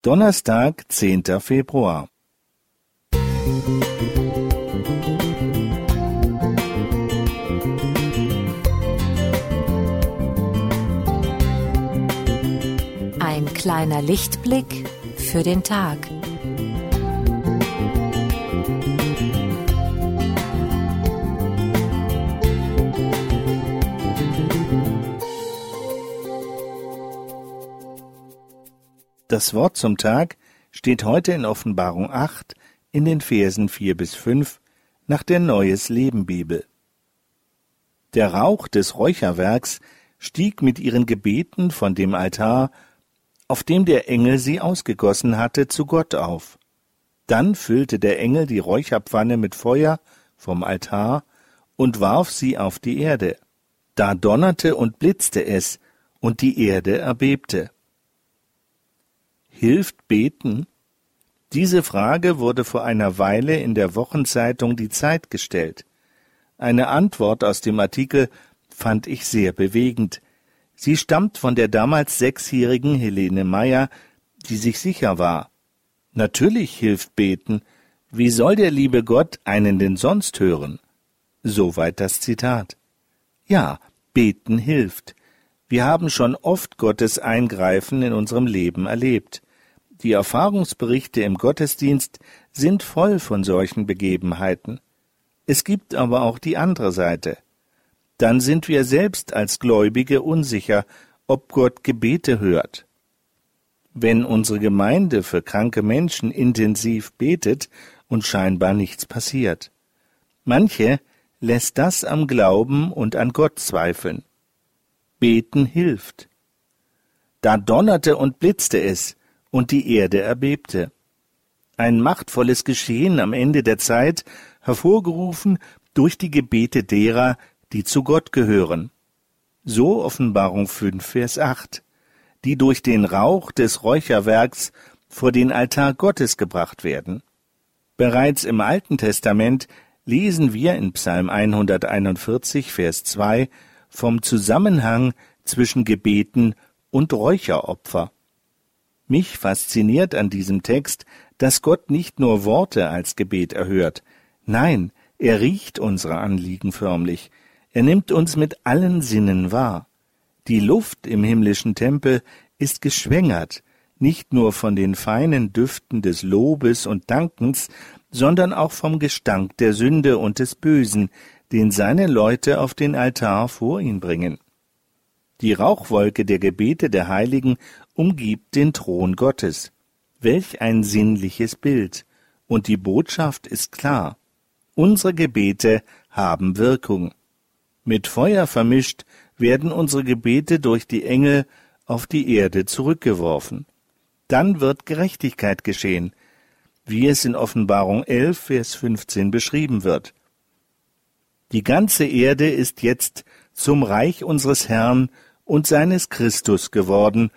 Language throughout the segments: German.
Donnerstag, zehnter Februar. Ein kleiner Lichtblick für den Tag. Das Wort zum Tag steht heute in Offenbarung 8 in den Versen 4 bis 5 nach der Neues Leben Bibel. Der Rauch des Räucherwerks stieg mit ihren Gebeten von dem Altar, auf dem der Engel sie ausgegossen hatte, zu Gott auf. Dann füllte der Engel die Räucherpfanne mit Feuer vom Altar und warf sie auf die Erde. Da donnerte und blitzte es, und die Erde erbebte. Hilft beten? Diese Frage wurde vor einer Weile in der Wochenzeitung Die Zeit gestellt. Eine Antwort aus dem Artikel fand ich sehr bewegend. Sie stammt von der damals sechsjährigen Helene Meyer, die sich sicher war. Natürlich hilft beten. Wie soll der liebe Gott einen denn sonst hören? Soweit das Zitat. Ja, beten hilft. Wir haben schon oft Gottes Eingreifen in unserem Leben erlebt. Die Erfahrungsberichte im Gottesdienst sind voll von solchen Begebenheiten. Es gibt aber auch die andere Seite. Dann sind wir selbst als Gläubige unsicher, ob Gott Gebete hört. Wenn unsere Gemeinde für kranke Menschen intensiv betet und scheinbar nichts passiert. Manche lässt das am Glauben und an Gott zweifeln. Beten hilft. Da donnerte und blitzte es, und die Erde erbebte. Ein machtvolles Geschehen am Ende der Zeit, hervorgerufen durch die Gebete derer, die zu Gott gehören. So Offenbarung 5, Vers 8, die durch den Rauch des Räucherwerks vor den Altar Gottes gebracht werden. Bereits im Alten Testament lesen wir in Psalm 141, Vers 2 vom Zusammenhang zwischen Gebeten und Räucheropfer. Mich fasziniert an diesem Text, dass Gott nicht nur Worte als Gebet erhört, nein, er riecht unsere Anliegen förmlich, er nimmt uns mit allen Sinnen wahr. Die Luft im himmlischen Tempel ist geschwängert, nicht nur von den feinen Düften des Lobes und Dankens, sondern auch vom Gestank der Sünde und des Bösen, den seine Leute auf den Altar vor ihn bringen. Die Rauchwolke der Gebete der Heiligen umgibt den Thron Gottes. Welch ein sinnliches Bild. Und die Botschaft ist klar. Unsere Gebete haben Wirkung. Mit Feuer vermischt werden unsere Gebete durch die Engel auf die Erde zurückgeworfen. Dann wird Gerechtigkeit geschehen, wie es in Offenbarung 11, Vers 15 beschrieben wird. Die ganze Erde ist jetzt zum Reich unseres Herrn und seines Christus geworden,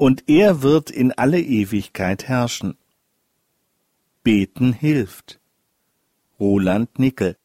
und er wird in alle Ewigkeit herrschen. Beten hilft. Roland Nickel